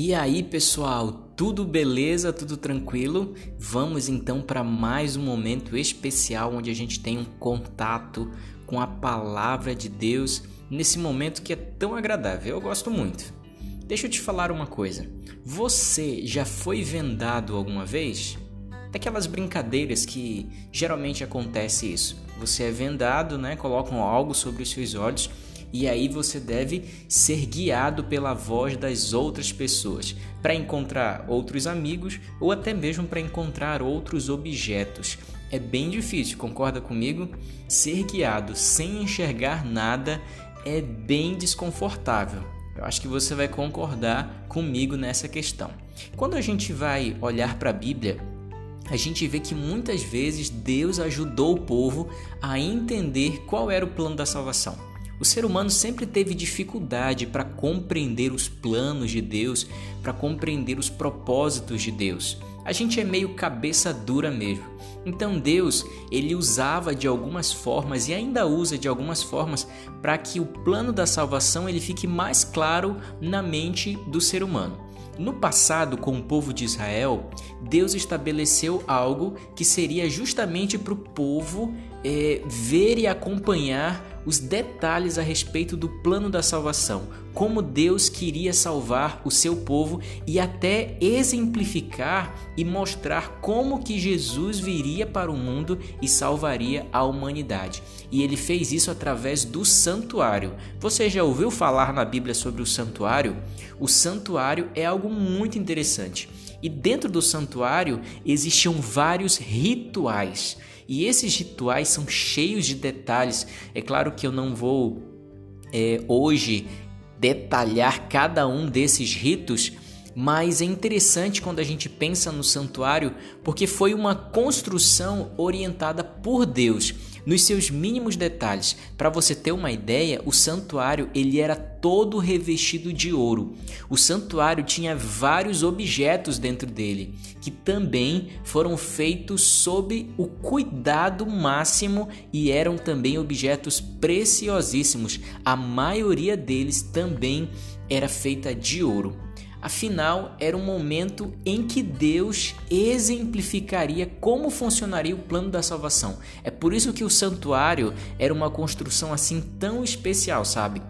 E aí, pessoal, tudo beleza, tudo tranquilo? Vamos então para mais um momento especial onde a gente tem um contato com a palavra de Deus nesse momento que é tão agradável. Eu gosto muito. Deixa eu te falar uma coisa. Você já foi vendado alguma vez? Daquelas brincadeiras que geralmente acontece isso. Você é vendado, né? Colocam algo sobre os seus olhos e aí você deve ser guiado pela voz das outras pessoas para encontrar outros amigos ou até mesmo para encontrar outros objetos. É bem difícil, concorda comigo? Ser guiado sem enxergar nada é bem desconfortável. Eu acho que você vai concordar comigo nessa questão. Quando a gente vai olhar para a Bíblia, a gente vê que muitas vezes Deus ajudou o povo a entender qual era o plano da salvação. O ser humano sempre teve dificuldade para compreender os planos de Deus, para compreender os propósitos de Deus. A gente é meio cabeça dura mesmo. Então Deus, ele usava de algumas formas e ainda usa de algumas formas para que o plano da salvação ele fique mais claro na mente do ser humano. No passado, com o povo de Israel, Deus estabeleceu algo que seria justamente para o povo é, ver e acompanhar os detalhes a respeito do plano da salvação, como Deus queria salvar o seu povo e até exemplificar e mostrar como que Jesus viria para o mundo e salvaria a humanidade. E ele fez isso através do santuário. Você já ouviu falar na Bíblia sobre o santuário? O santuário é algo muito interessante. E dentro do santuário existiam vários rituais. E esses rituais são cheios de detalhes. É claro que eu não vou é, hoje detalhar cada um desses ritos, mas é interessante quando a gente pensa no santuário porque foi uma construção orientada por Deus nos seus mínimos detalhes. Para você ter uma ideia, o santuário ele era todo revestido de ouro. O santuário tinha vários objetos dentro dele, que também foram feitos sob o cuidado máximo e eram também objetos preciosíssimos. A maioria deles também era feita de ouro. Afinal, era um momento em que Deus exemplificaria como funcionaria o plano da salvação. É por isso que o santuário era uma construção assim tão especial, sabe?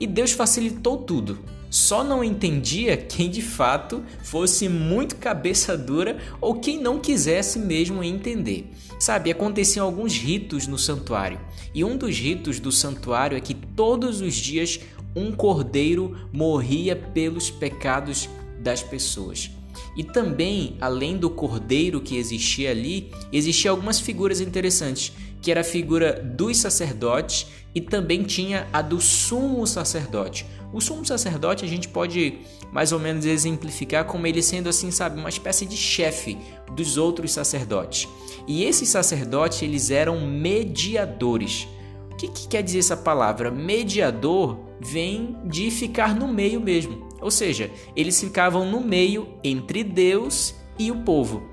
E Deus facilitou tudo. Só não entendia quem de fato fosse muito cabeça dura ou quem não quisesse mesmo entender. Sabe, aconteciam alguns ritos no santuário. E um dos ritos do santuário é que todos os dias um cordeiro morria pelos pecados das pessoas. E também, além do cordeiro que existia ali, existiam algumas figuras interessantes, que era a figura dos sacerdotes e também tinha a do sumo sacerdote. O sumo sacerdote a gente pode mais ou menos exemplificar como ele sendo assim, sabe, uma espécie de chefe dos outros sacerdotes. E esses sacerdotes, eles eram mediadores. O que, que quer dizer essa palavra? Mediador vem de ficar no meio mesmo. Ou seja, eles ficavam no meio entre Deus e o povo.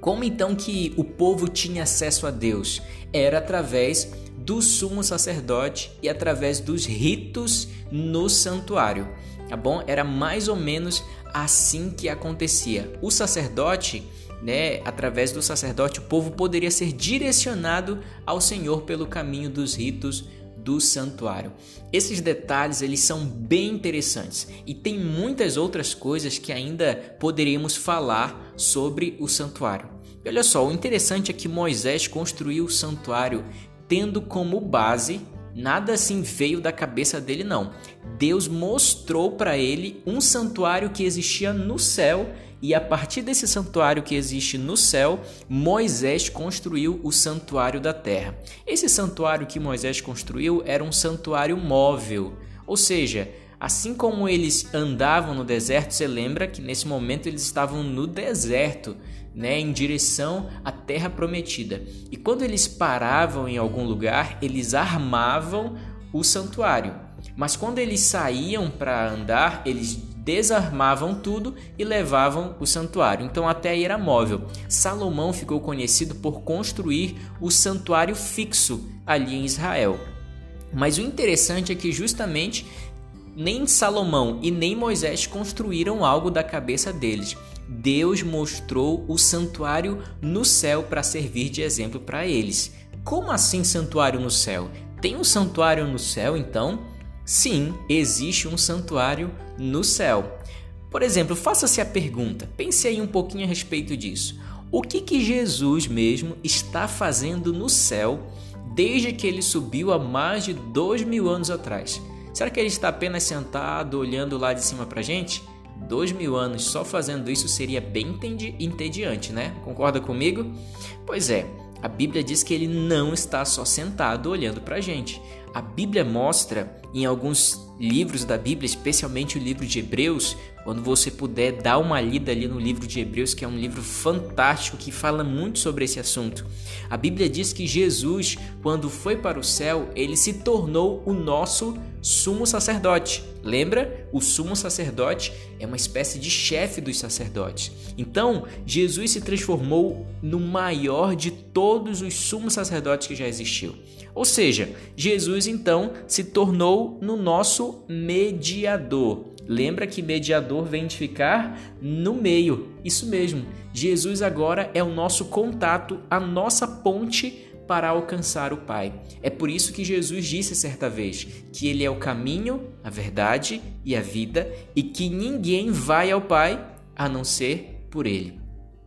Como então que o povo tinha acesso a Deus? Era através do sumo sacerdote e através dos ritos no santuário. Tá bom? Era mais ou menos assim que acontecia. O sacerdote né, através do sacerdote, o povo poderia ser direcionado ao Senhor pelo caminho dos ritos do santuário. Esses detalhes eles são bem interessantes e tem muitas outras coisas que ainda poderíamos falar sobre o santuário. E olha só, o interessante é que Moisés construiu o santuário tendo como base nada assim veio da cabeça dele não. Deus mostrou para ele um santuário que existia no céu e a partir desse santuário que existe no céu, Moisés construiu o santuário da terra. Esse santuário que Moisés construiu era um santuário móvel, ou seja, assim como eles andavam no deserto, você lembra que nesse momento eles estavam no deserto, né, em direção à terra prometida. E quando eles paravam em algum lugar, eles armavam o santuário. Mas quando eles saíam para andar, eles desarmavam tudo e levavam o santuário. Então até aí era móvel. Salomão ficou conhecido por construir o santuário fixo ali em Israel. Mas o interessante é que justamente nem Salomão e nem Moisés construíram algo da cabeça deles. Deus mostrou o santuário no céu para servir de exemplo para eles. Como assim santuário no céu? Tem um santuário no céu, então? Sim, existe um santuário no céu. Por exemplo, faça-se a pergunta, pense aí um pouquinho a respeito disso. O que, que Jesus mesmo está fazendo no céu desde que ele subiu há mais de dois mil anos atrás? Será que ele está apenas sentado olhando lá de cima para gente? Dois mil anos só fazendo isso seria bem entediante, né? Concorda comigo? Pois é, a Bíblia diz que ele não está só sentado olhando para a gente. A Bíblia mostra em alguns livros da Bíblia, especialmente o livro de Hebreus, quando você puder dar uma lida ali no livro de Hebreus, que é um livro fantástico que fala muito sobre esse assunto. A Bíblia diz que Jesus, quando foi para o céu, ele se tornou o nosso sumo sacerdote. Lembra? O sumo sacerdote é uma espécie de chefe dos sacerdotes. Então, Jesus se transformou no maior de todos os sumos sacerdotes que já existiu. Ou seja, Jesus então se tornou no nosso mediador. Lembra que mediador vem de ficar no meio. Isso mesmo. Jesus agora é o nosso contato, a nossa ponte para alcançar o Pai. É por isso que Jesus disse certa vez que ele é o caminho, a verdade e a vida e que ninguém vai ao Pai a não ser por ele.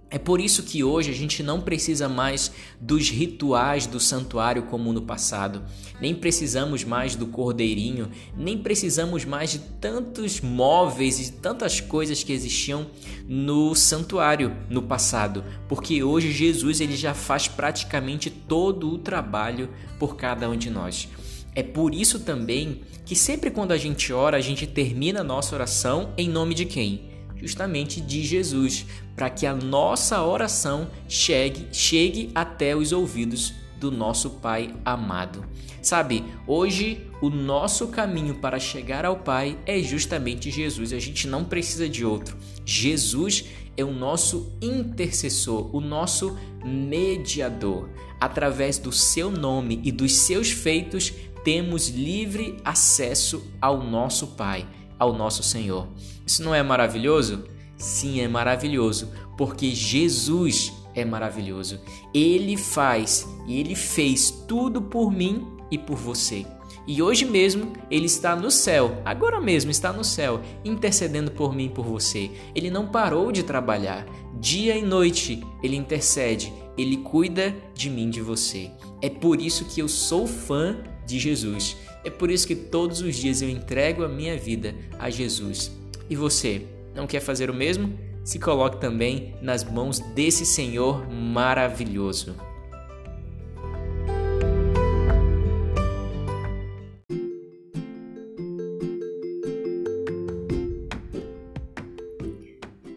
É por isso que hoje a gente não precisa mais dos rituais do santuário como no passado, nem precisamos mais do cordeirinho, nem precisamos mais de tantos móveis e tantas coisas que existiam no santuário no passado, porque hoje Jesus ele já faz praticamente todo o trabalho por cada um de nós. É por isso também que sempre quando a gente ora, a gente termina a nossa oração em nome de quem? Justamente de Jesus, para que a nossa oração chegue, chegue até os ouvidos do nosso Pai amado. Sabe, hoje o nosso caminho para chegar ao Pai é justamente Jesus, a gente não precisa de outro. Jesus é o nosso intercessor, o nosso mediador. Através do seu nome e dos seus feitos, temos livre acesso ao nosso Pai ao nosso Senhor. Isso não é maravilhoso? Sim, é maravilhoso, porque Jesus é maravilhoso. Ele faz e ele fez tudo por mim e por você. E hoje mesmo ele está no céu, agora mesmo está no céu, intercedendo por mim e por você. Ele não parou de trabalhar. Dia e noite ele intercede, ele cuida de mim, de você. É por isso que eu sou fã de Jesus. É por isso que todos os dias eu entrego a minha vida a Jesus. E você, não quer fazer o mesmo? Se coloque também nas mãos desse Senhor maravilhoso.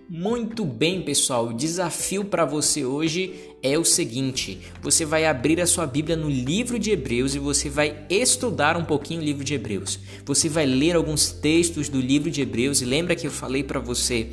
Muito bem, pessoal. O desafio para você hoje é o seguinte: você vai abrir a sua Bíblia no livro de Hebreus e você vai estudar um pouquinho o livro de Hebreus. Você vai ler alguns textos do livro de Hebreus e lembra que eu falei para você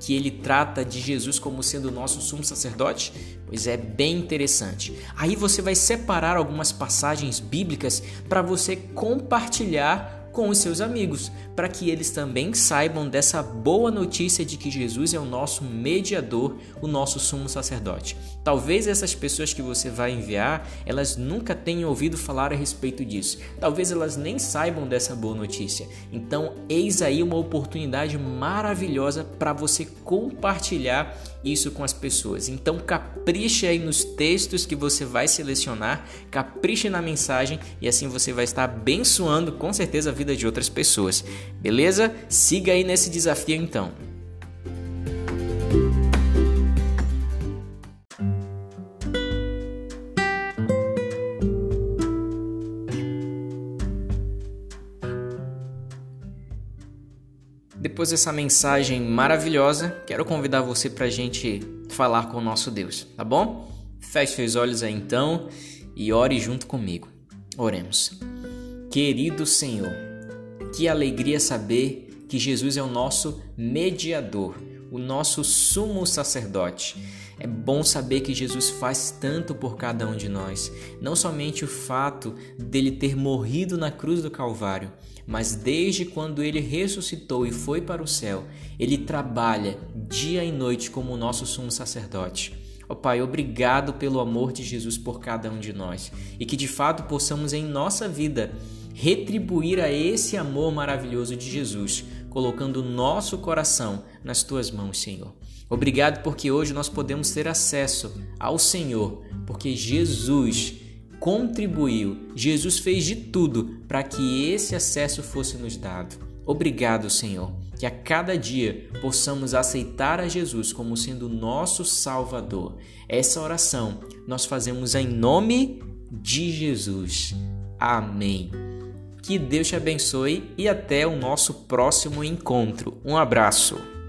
que ele trata de Jesus como sendo o nosso sumo sacerdote? Pois é bem interessante. Aí você vai separar algumas passagens bíblicas para você compartilhar com os seus amigos, para que eles também saibam dessa boa notícia de que Jesus é o nosso mediador, o nosso sumo sacerdote. Talvez essas pessoas que você vai enviar, elas nunca tenham ouvido falar a respeito disso. Talvez elas nem saibam dessa boa notícia. Então, eis aí uma oportunidade maravilhosa para você compartilhar isso com as pessoas. Então, capriche aí nos textos que você vai selecionar, capriche na mensagem e assim você vai estar abençoando com certeza a vida de outras pessoas. Beleza? Siga aí nesse desafio então. Depois dessa mensagem maravilhosa, quero convidar você para a gente falar com o nosso Deus, tá bom? Feche seus olhos aí então e ore junto comigo. Oremos. Querido Senhor, que alegria saber que Jesus é o nosso mediador, o nosso sumo sacerdote. É bom saber que Jesus faz tanto por cada um de nós. Não somente o fato dele ter morrido na cruz do Calvário, mas desde quando ele ressuscitou e foi para o céu, ele trabalha dia e noite como o nosso sumo sacerdote. Ó oh, Pai, obrigado pelo amor de Jesus por cada um de nós e que de fato possamos em nossa vida retribuir a esse amor maravilhoso de Jesus, colocando o nosso coração nas tuas mãos, Senhor. Obrigado porque hoje nós podemos ter acesso ao Senhor, porque Jesus contribuiu, Jesus fez de tudo para que esse acesso fosse nos dado. Obrigado, Senhor, que a cada dia possamos aceitar a Jesus como sendo nosso Salvador. Essa oração nós fazemos em nome de Jesus. Amém. Que Deus te abençoe e até o nosso próximo encontro. Um abraço.